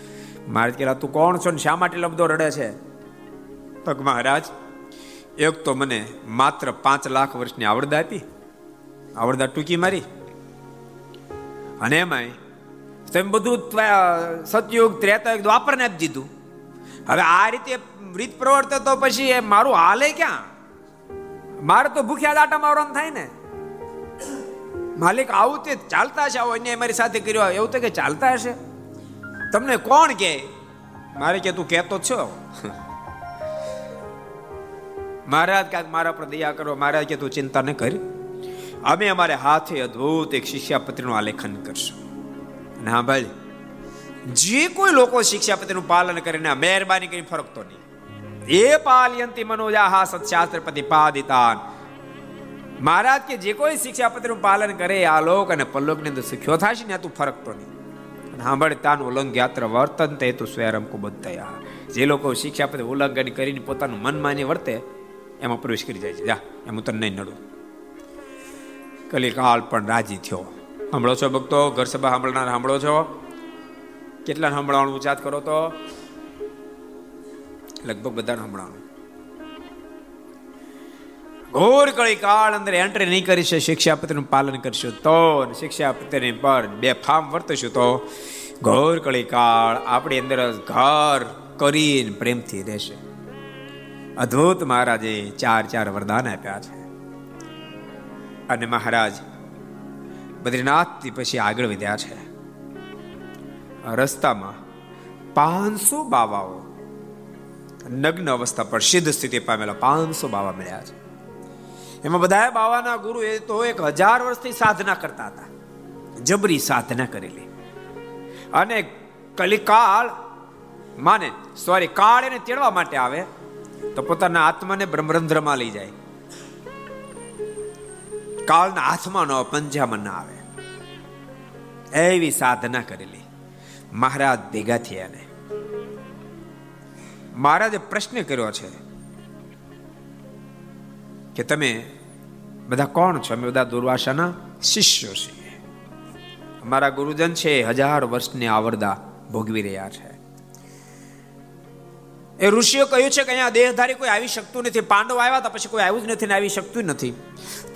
મહારાજ કહેલા, તું કોણ છો ને શા માટે લબદો રડે છે? તો મહારાજ, એક તો મને માત્ર પાંચ લાખ વર્ષની આવડદા આપી. આવડદા ટૂંકી મારી. અને એમાંય તમે બધું સતયુગ, ત્રેતાયુગ દ્વાપરને આપી દીધું. હવે આ રીતે રીત પ્રવર્તે તો પછી એ મારું હાલે ક્યાં? મારે તો ભૂખ્યા દાટા મારવાનું થાય ને. માલિક આવું તે ચાલતા છે આવો અન્ય મારી સાથે કર્યો એવું તો કે ચાલતા હશે. તમને કોણ કે? મારે કે તું કહેતો છો. મહારાજ કાંઈક મારા પર દયા કરો મહારાજ કે તું ચિંતા ન કરી. અમે અમારે હાથે અદ્ભુત એક શિક્ષાપત્રીનું આલેખન કરશું. અને હા ભાઈ, જે કોઈ લોકો શિક્ષાપત્રીનું પાલન કરીને મહેરબાની કરી ફરકતો નહીં. એ પાલયંતી મનોજાહા સત્શાસ્ત્રપતિ પાદિતાન. મહારાજ કે જે કોઈ શિક્ષાપત્રીનું પાલન કરે, આ લોક અને પલ્લોકની અંદર સુખ્યો થશે ને તું ફરકતો નહીં. સાંભળતાનું ઉલ્લંઘયાત્ર વર્તન તે તું સ્વયં કુબત થયા જે લોકો શિક્ષાપતિ ઉલ્લંઘન કરીને પોતાનું મન માની વર્તે, એમાં પ્રવેશ કરી જાય છે. જા, એમ હું તને નહીં નડું. કલિકાલ પણ રાજી થયો. સાંભળો છો ભક્તો, ઘર સભા સાંભળનાર સાંભળો છો? કેટલા સાંભળવાનું ઉચાત કરો તો? લગભગ બધાને સાંભળવાનું. ઘોર કળી કાળ અંદર એન્ટ્રી નહીં કરી છે શિક્ષાપત્રીનું પાલન કરશું તો શિક્ષાપત્રીની પર બે ફાર્મ વર્તશું તો ઘોર કળી કાળ આપણી અંદર ઘર કરીને પ્રેમથી રહેશે. અદ્ભુત મહારાજે ચાર ચાર વરદાન આપ્યા છે. અને મહારાજ બદ્રીનાથથી પછી આગળ વધ્યા છે. રસ્તામાં પાંચસો બાવાઓ, નગ્ન અવસ્થા પર સિદ્ધ સ્થિતિ પામેલા પાંચસો બાવા મળ્યા છે. એમાં બધા બાવાના ગુરુ એ તો એક હજાર વર્ષથી સાધના કરતા હતા. જબરી સાધના કરેલી. અને કલિકાળ, માને, સોરી કાળ એને તેડવા માટે આવે, તો પોતાના આત્માને બ્રહ્મરંધ્રમાં લઈ જાય. કાળના હાથમાં ન પંજામાં ના આવે. એવી સાધના કરેલી. મહારાજ ભેગા થયા મહારાજે પ્રશ્ન કર્યો છે કે તમે બધા કોણ છો? અમે બધા દુર્વાસાના શિષ્યો છીએ. અમારા ગુરુજન છે, હજાર વર્ષની આવરદા ભોગવી રહ્યા છે. એ ઋષિઓ કહ્યું છે કે અહીંયા દેહધારી કોઈ આવી શકતું નથી. પાંડવ આવ્યા હતા, પછી કોઈ આવ્યું જ નથી ને આવી શકતું નથી.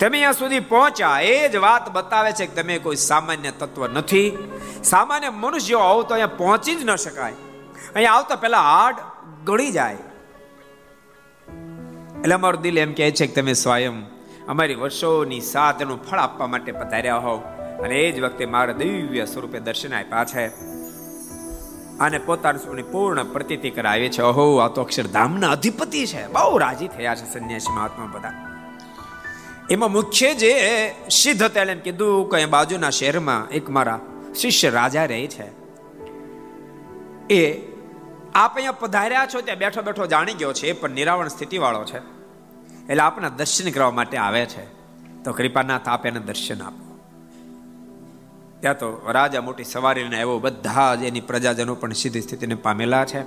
તમે અહીંયા સુધી પહોંચ્યા, એ જ વાત બતાવે છે કે તમે કોઈ સામાન્ય તત્વ નથી. સામાન્ય મનુષ્ય હોવ તો અહીંયા પહોંચી જ ન શકાય. અહીંયા આવતા પહેલા હાડ ગળી જાય. એટલે અમારું દિલ એમ કહે છે કે તમે સ્વયં અમારી વર્ષોની સાધનું ફળ આપવા માટે પધાર્યા હોવ. અને એ જ વખતે મારા દિવ્ય સ્વરૂપે દર્શન આપ્યા છે. અને પોતાની પૂર્ણ પ્રતીતિ કરાવે છે. ઓહો, આ તો અક્ષરધામના અધિપતિ છે. બહુ રાજી થયા છે સંન્યાસી મહાત્મા બધા. એમાં મુખ્ય જે સિદ્ધ હતા કીધું કે બાજુના શહેરમાં એક મારા શિષ્ય રાજા રહે છે. એ આપ અહીંયા પધાર્યા છો, ત્યાં બેઠો બેઠો જાણી ગયો છે, પણ નિરાવણ સ્થિતિ વાળો છે. એટલે આપના દર્શન કરવા માટે આવે છે. તો કૃપાનાથ, આપ એને દર્શન આપો. ત્યાં તો રાજા મોટી સવારીને આવ્યો બધા જ એની પ્રજાજનો પણ સીધી સ્થિતિને પામેલા છે.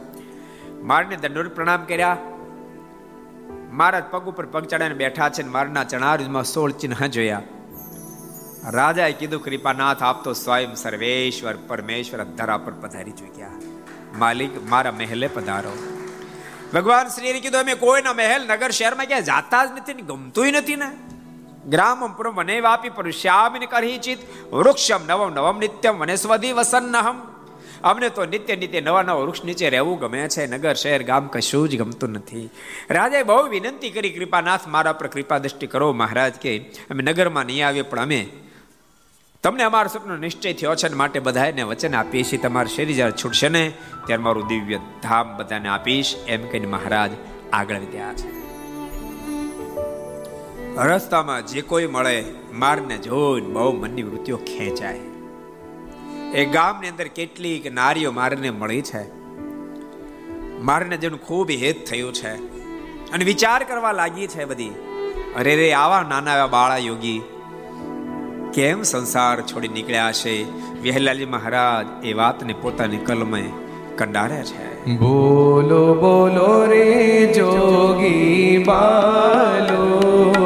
મારને દંડોર પ્રણામ કર્યા. મહારાજ પગ ઉપર પગ ચડાવીને બેઠા છે મારના ચણારજમાં સોળ ચિહ્ન જોયા. રાજાએ કીધું, કૃપાનાથ, આપ તો સ્વયં સર્વેશ્વર, પરમેશ્વર ધરા પર પધારી ચૂક્યા. માલિક, મારા મહેલે પધારો. ભગવાન શ્રીએ કીધું, અમે કોઈના મહેલ, નગર, શહેરમાં ક્યાં જાતા જ નથી ને ગમતું નથી ને. ગ્રામમ પુરમ વને વાપી પરુષ્યામિન કરહિચિત વૃક્ષમ નવમ નવમ નિત્યમ વનેસ્વધી વસન્નહમ અમને તો નિત્ય નિત્ય નવા નવા વૃક્ષ નીચે રહેવું ગમે છે નગર શહેર ગામ કશું જ ગમતું નથી રાજાએ બહુ વિનંતી કરી કૃપાનાથ મારા પર કૃપા દ્રષ્ટિ કરો મહારાજ કે અમે નગરમાં નહીં આવીએ, પણ અમે તમને અમારો સપનો નિશ્ચય થયો છે માટે બધાને વચન આપીએ છીએ. તમારું શરીર જ્યારે છૂટશે ને, ત્યારે મારું દિવ્ય ધામ બધાને આપીશ. એમ કહીને મહારાજ આગળ વધ્યા છે. રસ્તામાં જે કોઈ મળે, મારને જોઈને બહુ મનની વૃત્તિઓ ખેંચાય. એ ગામની અંદર કેટલીક નારીઓ મારને મળી છે. મારને જેનું ખૂબ હેત થયું છે. અને વિચાર કરવા લાગી છે બધી. અરે રે, આવા નાના એવા બાળા યોગી, કેમ સંસાર છોડી નીકળ્યા છે? વેહલાલી મહારાજ એ વાતને પોતાની કલમે કંડારે છે. બોલો બોલો રે, જોગી બાલોડા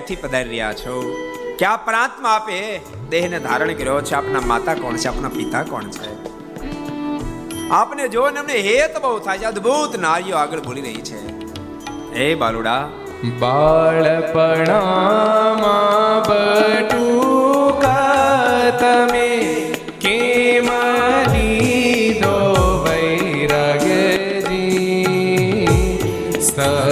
ક્યાંથી પધારી રહ્યા છો? ક્યાં પ્રાંતમાં આપે? દેહને ધારણ કર્યો છે. આપના માતા કોણ છે? આપના પિતા કોણ છે? આપને જો અમને હેત બહુ થાય છે. અદ્ભુત નારીઓ આગળ બોલી રહી છે. હે બાલુડા. બાળપણામાં બટુકા તમે કેમ લીધો વૈરાગજી. સગાને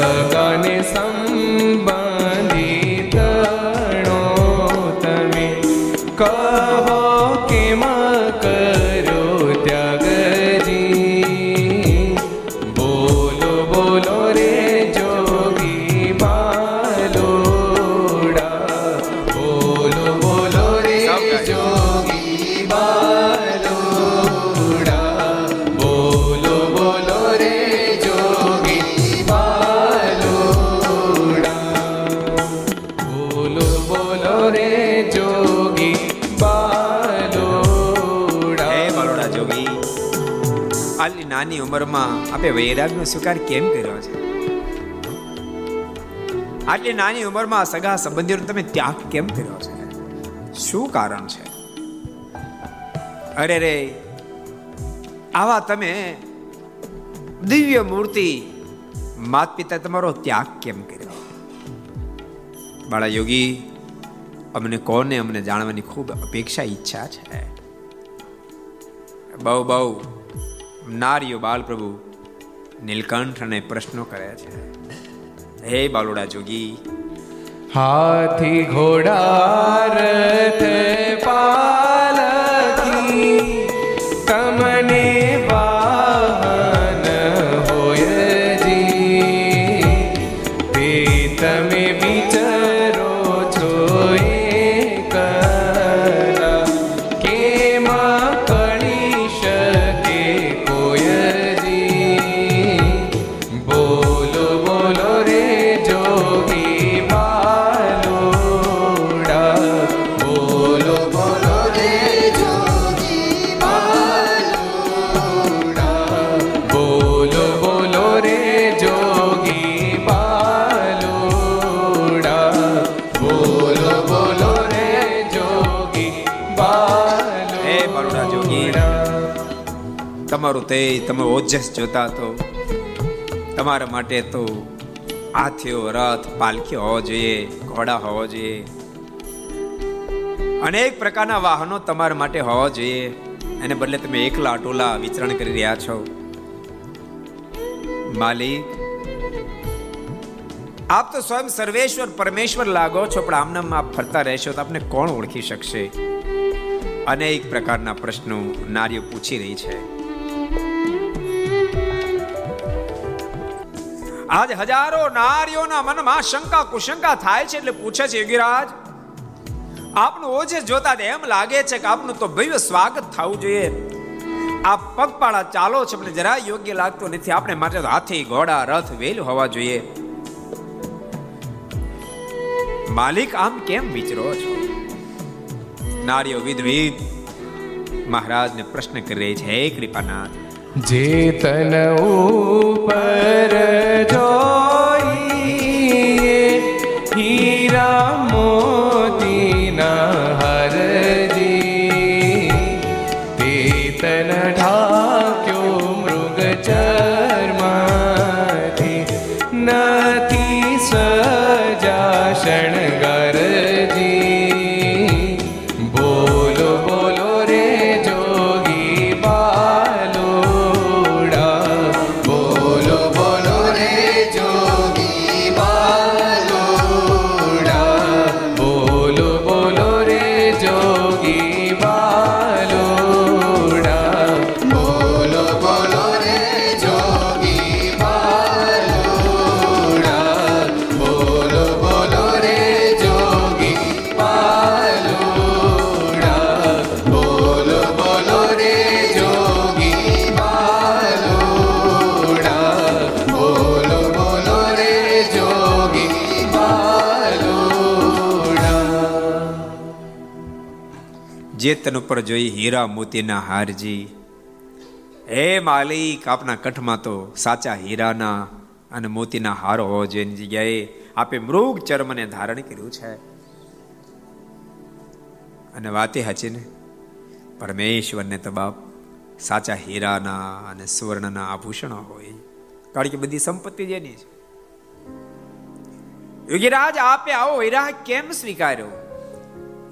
ઉંમરમાં આપે વૈરાગનો સ્વીકાર કેમ કર્યો છે? આટલી નાની ઉંમરમાં સગા સંબંધીઓ તમે ત્યાગ કેમ કર્યો છે? શું કારણ છે? અરે રે, આવા તમે દિવ્ય મૂર્તિ માત પિતા તમારો ત્યાગ કેમ કર્યો? બાળા યોગી અમને કોને અમને જાણવાની ખૂબ અપેક્ષા ઈચ્છા છે? બહુ બહુ. નારીઓ બાલ પ્રભુ નીલકંઠ અને પ્રશ્નો કરે છે. હે બાલુડા જોગી. હાથી ઘોડા રથ પાલકી તે તમે ઓજસ જોતા તો તમારા માટે તો હાથીઓ, રથ, પાલખી હોવો જોઈએ, ઘોડા હોવો જોઈએ. અનેક પ્રકારના વાહનો તમારા માટે હોવા જોઈએ. એને બદલે તમે એકલા અટોલા વિચરણ કરી રહ્યા છો. માલિક, આપ તો સ્વયં સર્વેશ્વર, પરમેશ્વર લાગો છો, પણ આમનામ આપ ફરતા રહેશો તો આપને કોણ ઓળખી શકશે? અનેક પ્રકારના પ્રશ્નો નારીઓ પૂછી રહી છે. આજ હજારો નારીઓના મનમાં શંકા કુશંકા થાય છે એટલે પૂછે છે યોગીરાજ, આપનું ઓજે જોતા એમ લાગે છે કે આપનું તો ભવ્ય સ્વાગત થવું જોઈએ. આ પગપાળા ચાલો છે, પણ જરા યોગ્ય લાગતું નથી. આપણે માટે હાથી ઘોડા, રથ, વેલ હોવા જોઈએ. માલિક, આમ કેમ વિચરો છો? નારીઓ વિધવિધ મહારાજને પ્રશ્ન કરી રહી છે, હે કૃપાનાથ જેતન ઉપર જોઈએ હીરા મોતીના હરજી તેતન ઢાક્યો મૃગ ચરમાથી નથી સજા શણગરજી જેતન ઉપર જોઈ હીરા મોતીના હારજી. હે માલિક, આપના કઠમાં તો સાચા હીરાના અને મોતીના હાર હોવો જોઈએ જગ્યાએ આપે મૃગ ચર્મને ધારણ કર્યું છે. અને વાતે હાચી ને? પરમેશ્વરને તો બાપ સાચા હીરાના અને સુવર્ણના આભૂષણો હોય. કારણ કે બધી સંપત્તિ જેની છે. યોગીરાજ, આપે આવો હીરા કેમ સ્વીકાર્યો?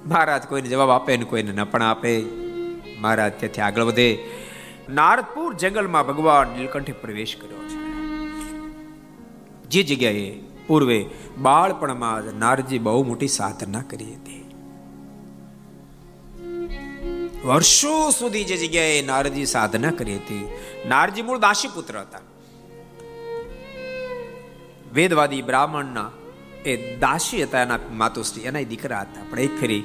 મહારાજ કોઈને જવાબ આપે ને કોઈને ન પણ આપે. મહારાજ ત્યાંથી આગળ વધે. નારદપુર જંગલમાં ભગવાન નીલકંઠે પ્રવેશ કર્યો છે. જે જગ્યાએ પૂર્વે બાળપણમાં જ નારજી બહુ મોટી સાધના કરી હતી. વર્ષો સુધી જે જગ્યાએ નારજી સાધના કરી હતી નારજી મૂળ દાસી પુત્ર હતા. વેદવાદી બ્રાહ્મણના એ દાસી હતા એના માતુશ્રી એના દીકરા હતા. પણ એક ફેરી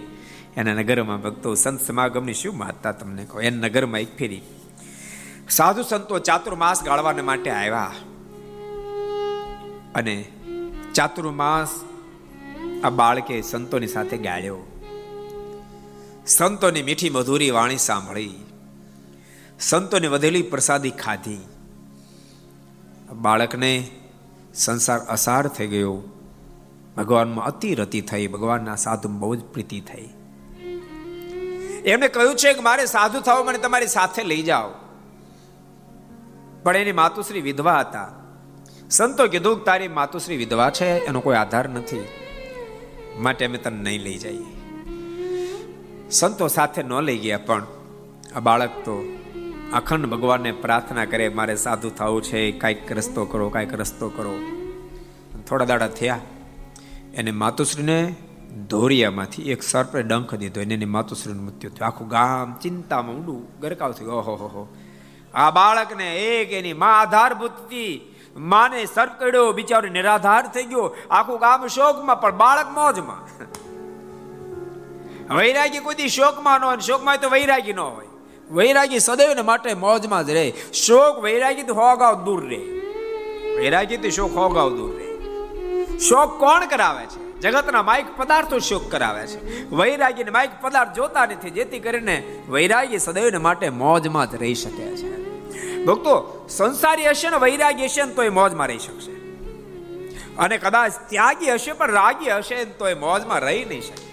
એના નગરમાં ભક્તો સંત સમાગમની શું મહત્તા તમને કહો? એના નગરમાં એક ફેરી. સાધુ સંતો ચાતુર્માસ ગાળવાને માટે આવ્યા. અને ચાતુર્માસ આ બાળકે સંતોની સાથે ગાળ્યો. સંતોની મીઠી મધુરી વાણી સાંભળી. સંતોની વધેલી પ્રસાદી ખાધી. બાળકને સંસાર અસાર થઈ ગયો. ભગવાનમાં અતિ રતિ થઈ, ભગવાનના સાધુ બહુ જ પ્રીતિ થઈ. એમણે કહ્યું છે કે મારે સાધુ થવા, મને તમારી સાથે લઈ જાઓ. પણ એની માતુશ્રી વિધવા હતા. સંતો કીધું કે તારી માતુશ્રી વિધવા છે, એનો કોઈ આધાર નથી. માટે અમે તને નહીં લઈ જઈએ. સંતો સાથે ન લઈ ગયા પણ આ બાળક તો અખંડ ભગવાનને પ્રાર્થના કરે, મારે સાધુ થવું છે, કાંઈક રસ્તો કરો, કાંઈક રસ્તો કરો. થોડા દાડા થયા. એને માતુશ્રીને ધોરિયામાંથી એક સર્પે ડંખ દીધો. એને એની માતુશ્રીનું મૃત્યુ થયું. આખું ગામ ચિંતામાં ઊંડું ગરકાવ થયું. ઓહો, હો આ બાળકને એક એની મા આધારભૂત માને સર્પ કર્યો, બિચારો નિરાધાર થઈ ગયો. આખું ગામ શોકમાં, પણ બાળક મોજમાં. વૈરાગી કોઈ શોકમાં ન હોય શોકમાં તો વૈરાગી ન હોય. વૈરાગી સદૈવ માટે મોજમાં જ રહે. શોક વૈરાગી તો હોગાવ દૂર રહે. વૈરાગી તો શોક હોગાવ દૂર રહે. શોક કોણ કરાવે છે? જગતના માઇક પદાર્થો શોક કરાવે છે. વૈરાગીને માઇક પદાર્થ જોતા નથી, જેથી કરીને વૈરાગી સદૈવને માટે મોજમાં જ રહી શકે છે. ભક્તો, સંસારી હશે ને વૈરાગી હશે ને તો એ મોજમાં રહી શકશે. અને કદાચ ત્યાગી હશે પણ રાગી હશે તો એ મોજમાં રહી નહીં શકે.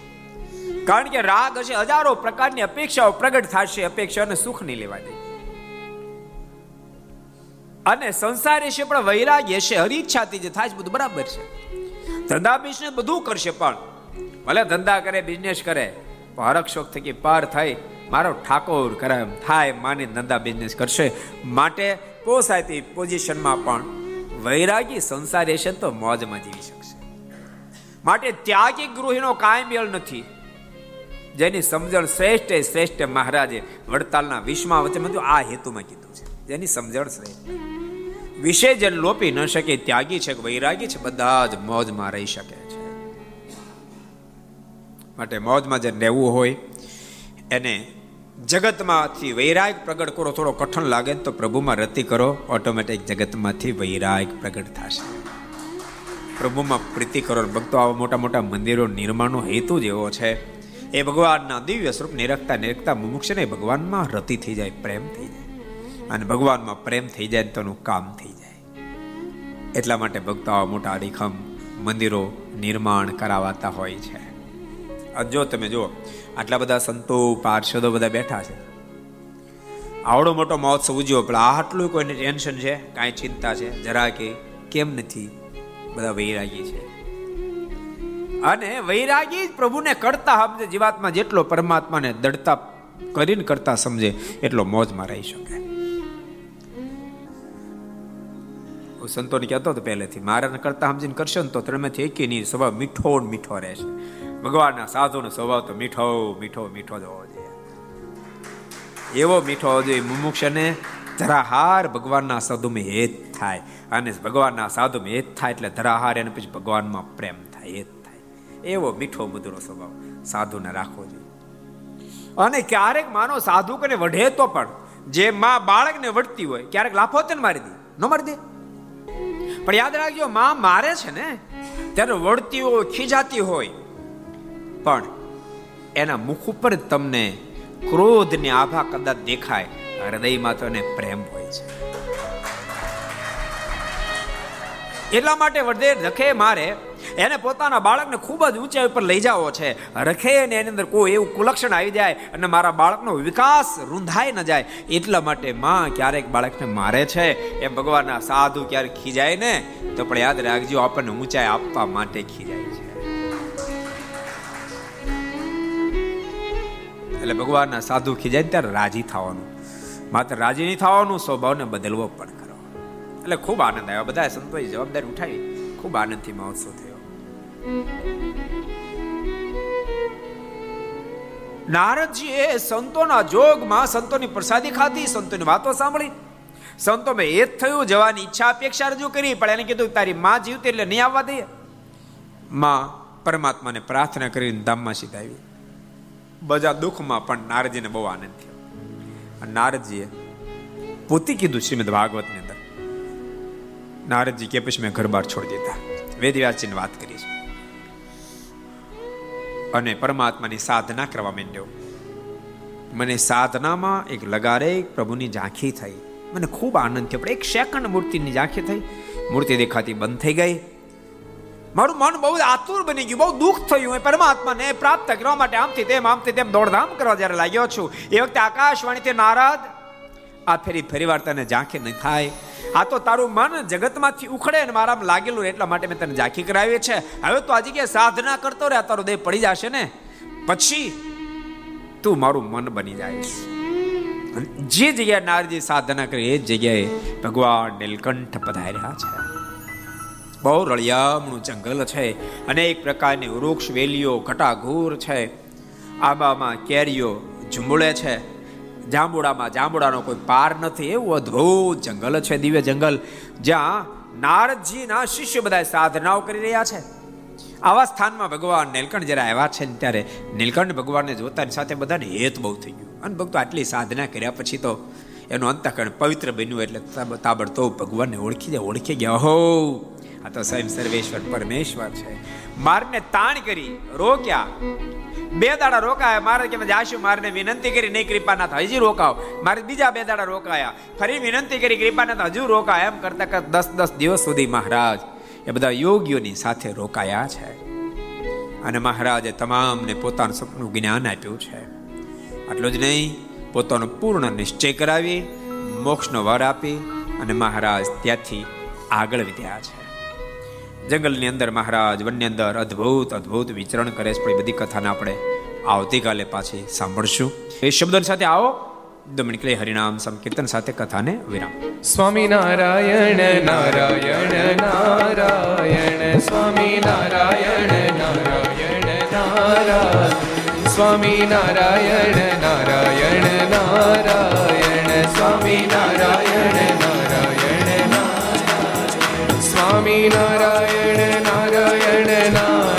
કારણ કે રાગ હશે, હજારો પ્રકારની અપેક્ષાઓ પ્રગટ થશે અપેક્ષાને સુખ નહીં લેવા દે. અને સંસાર હશે પણ વૈરાગ્ય હશે હરિચ્છાથી જે થાય બધું બરાબર છે. ધંધા બિઝનેસ બધું કરશે પણ. ભલે ધંધા કરે બિઝનેસ કરે હરક શોખ થકી પાર થાય મારો ઠાકોર કરે એમ થાય, માની ધંધા બિઝનેસ કરશે. માટે પોસાયતી પોઝિશનમાં પણ વૈરાગી સંસાર હશે તો મોજમાં જીવી શકશે. માટે ત્યાગી ગૃહિણો કાંઈ મેળ નથી. જેની સમજણ શ્રેષ્ઠ શ્રેષ્ઠ મહારાજે વડતાલના વિશ્વમાં વચ્ચે આ હેતુમાં કીધું છે. જેની સમજણ શ્રેષ્ઠ. વિશે જેને લોપી ન શકે, ત્યાગી છે કે વૈરાગી છે, બધા જ મોજમાં રહી શકે છે. માટે મોજમાં જે રહેવું હોય, એને જગતમાંથી વૈરાગ પ્રગટ કરો, થોડો કઠણ લાગે તો પ્રભુમાં રતિ કરો, ઓટોમેટિક જગતમાંથી વૈરાગ પ્રગટ થશે. પ્રભુમાં પ્રીતિ કરો, ભક્તો, આવા મોટા મોટા મંદિરો, નિર્માણનો હેતુ જ એવો છે. એ ભગવાનના દિવ્ય સ્વરૂપ, નિરખતા નિરખતા મુમુક્ષને ભગવાનમાં રતિ થઈ જાય, પ્રેમ થઈ જાય. અને ભગવાનમાં પ્રેમ થઈ જાય તો કામ થઈ જાય. એટલા માટે ભક્તો મોટા અડીખમ મંદિરો નિર્માણ કરાવાતા હોય છે. જો તમે જુઓ, આટલા બધા સંતો, પાર્ષદો બધા બેઠા છે. આવડો મોટો મહોત્સવ ઉજવ્યો, પણ આટલું કોઈને ટેન્શન છે, કાંઈ ચિંતા છે, જરા કે કેમ નથી બધા વૈરાગી છે. અને વૈરાગી પ્રભુને કરતા સમજે જીવાત્મા જેટલો પરમાત્માને દડતા કરીને કરતા સમજે, એટલો મોજમાં રહી શકે. સંતોને કહેતો હતો પહેલેથી, મારા કરતા સમજીને કરશો ને તો ત્રણમાંથી એક નહીં સ્વભાવ મીઠો મીઠો રહેશે. ભગવાનના સાધુનો સ્વભાવ તો મીઠો મીઠો મીઠો જ હોવો જોઈએ. એવો મીઠો હોવો જોઈએ મુમુક્ષને ધરાહાર ભગવાનના સાધુમાં હેત થાય. અને ભગવાનના સાધુમાં હેત થાય એટલે ધરાહાર એને પછી ભગવાનમાં પ્રેમ થાય, હેત એવો મીઠો, મધુરો સ્વભાવ સાધુને રાખવો જોઈએ. અને ક્યારેક માનો સાધુ કને વઢે તો પણ, જે માં બાળકને વળતી હોય, ક્યારેક લાફો તેને મારી દે, ન મારી દે? પણ યાદ રાખજો, માં મારે છે ને, ત્યારે વળતી હોય ખીજાતી હોય. પણ એના મુખ ઉપર તમને ક્રોધની આભા કદાચ દેખાય, હૃદયમાં તો એને પ્રેમ હોય છે. એટલા માટે વડે રખે મારે એને પોતાના બાળકને ખૂબ જ ઊંચાઈ ઉપર લઈ જવો છે. રખે અને એની અંદર કોઈ એવું કુલક્ષણ આવી જાય અને મારા બાળકનો વિકાસ રૂંધાઈ ન જાય. એટલા માટે માં ક્યારેક બાળકને મારે છે. એ ભગવાનના સાધુ ક્યારેક ખીજાય ને, તો પણ યાદ રાખજો, આપણને ઊંચાઈ આપવા માટે ખીજાય છે. એટલે ભગવાનના સાધુ ખીજાય ત્યારે રાજી થવાનું. માત્ર રાજી નહીં થવાનું, સ્વભાવને બદલવો પણ કરો એટલે ખૂબ આનંદ આવ્યો. બધા સંતોષ જવાબદારી ઉઠાવી. ખૂબ આનંદથી મહોત્સવ થયો. નારદજી એ સંતોના જોગમાં સંતોની પ્રસાદી ખાધી, સંતોની વાતો સાંભળી. સંતો મેં એ જ થયું, જવાની ઈચ્છા અપેક્ષા રજૂ કરી, પણ એને કીધું, તારી માં જીવતી એટલે નહીં આવવા દઈએ માં પરમાત્માને પ્રાર્થના કરીને ધામમાં સીધા આવી બધા દુઃખમાં પણ નારદજીને બહુ આનંદ થયો. નારદજીએ પોતે કીધું શ્રીમદ ભાગવતની અંદર. નારદજી કે પછી મેં ઘર બહાર છોડી દીધા. વેદવ્યાસજીને વાત કરી છે અને પરમાત્માની સાધના કરવા માંડ્યો. મને સાધનામાં એક લગારે પ્રભુની ઝાંખી થઈ. મને ખૂબ આનંદ થયો, પણ એક સેકન્ડ મૂર્તિની ઝાંખી થઈ. મૂર્તિ દેખાતી બંધ થઈ ગઈ. મારું મન બહુ આતુર બની ગયું, બહુ દુઃખ થયું. એ પરમાત્માને પ્રાપ્ત કરવા માટે આમથી તેમ આમથી તેમ દોડધામ કરવા જ્યારે લાગ્યો છું. એ વખતે આકાશવાણીથી નારાદ આ ફેરી ફરી વાર તને ઝાંખી નહીં થાય. આ તો તારું મન જગતમાંથી ઉખડે ને મારામાં લાગેલું એટલા માટે મેં તને ઝાંખી કરાવી છે. હવે તો આ જગ્યાએ સાધના કરતો રહે તારો દેહ પડી જશે ને? પછી તું મારું મન બની જઈશ જે જગ્યાએ નારજી સાધના કરી, એ જગ્યાએ ભગવાન નીલકંઠ પધાર્યા છે. બહુ રળિયામણું જંગલ છે અનેક પ્રકારની વૃક્ષ વેલીઓ ઘટાઘૂર છે. આંબામાં કેરીઓ ઝુંબળે છે. જાંબુડામાં જાંબુડાનો કોઈ પાર નથી. એવું અદ્ભુત જંગલ છે, દિવ્ય જંગલ, જ્યાં નારદજીના શિષ્ય બધા સાધનાઓ કરી રહ્યા છે. આવા સ્થાનમાં ભગવાન નીલકંઠ જ્યારે આવ્યા છે ત્યારે નીલકંઠ ભગવાનને જોતાની સાથે બધાને હેત બહુ થઈ ગયું. અને ભક્તો આટલી સાધના કર્યા પછી તો એનું અંતકરણ પવિત્ર બન્યું એટલે તાબડતોબ ભગવાનને ઓળખી જાય, ઓળખી ગયા. હો આ તો સ્વયં સર્વેશ્વર પરમેશ્વર છે. મારને તાણ કરી, રોક્યા. બે દાડા રોકાયા, મારે કે જાશું મારને વિનંતી કરી, નહીં, કૃપાનાથ, હજી રોકાવ મારે બીજા બે દાડા રોકાયા. ફરી વિનંતી કરી, કૃપાનાથ, હજુ રોકાય એમ કરતા કરતા દસ દસ દિવસ સુધી મહારાજ એ બધા યોગીઓની સાથે રોકાયા છે. અને મહારાજે તમામને પોતાનું સપનું જ્ઞાન આપ્યું છે. આટલું જ નહીં, પોતાનો પૂર્ણ નિશ્ચય કરાવી, મોક્ષનો વર આપી અને મહારાજ ત્યાંથી આગળ વધ્યા છે. જંગલની અંદર મહારાજ વનની અંદર અદ્ભુત અદ્ભુત વિચરણ કરે છે. પણ બધી કથાને આપણે આવતીકાલે પાછી સાંભળશું. એ શબ્દો સાથે આવો. દમણકલે હરિનામ સંકીર્તન સાથે કથાને વિરામ. સ્વામી નારાયણ નારાયણ નારાયણ. સ્વામી નારાયણ નારાયણ નારાયણ. સ્વામી નારાયણ નારાયણ નારાયણ. સ્વામી નારાયણ સ્વામી નારાયણ નારાયણ નારાયણ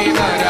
સ્વામી નારાયણ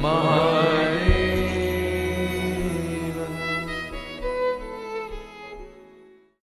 My.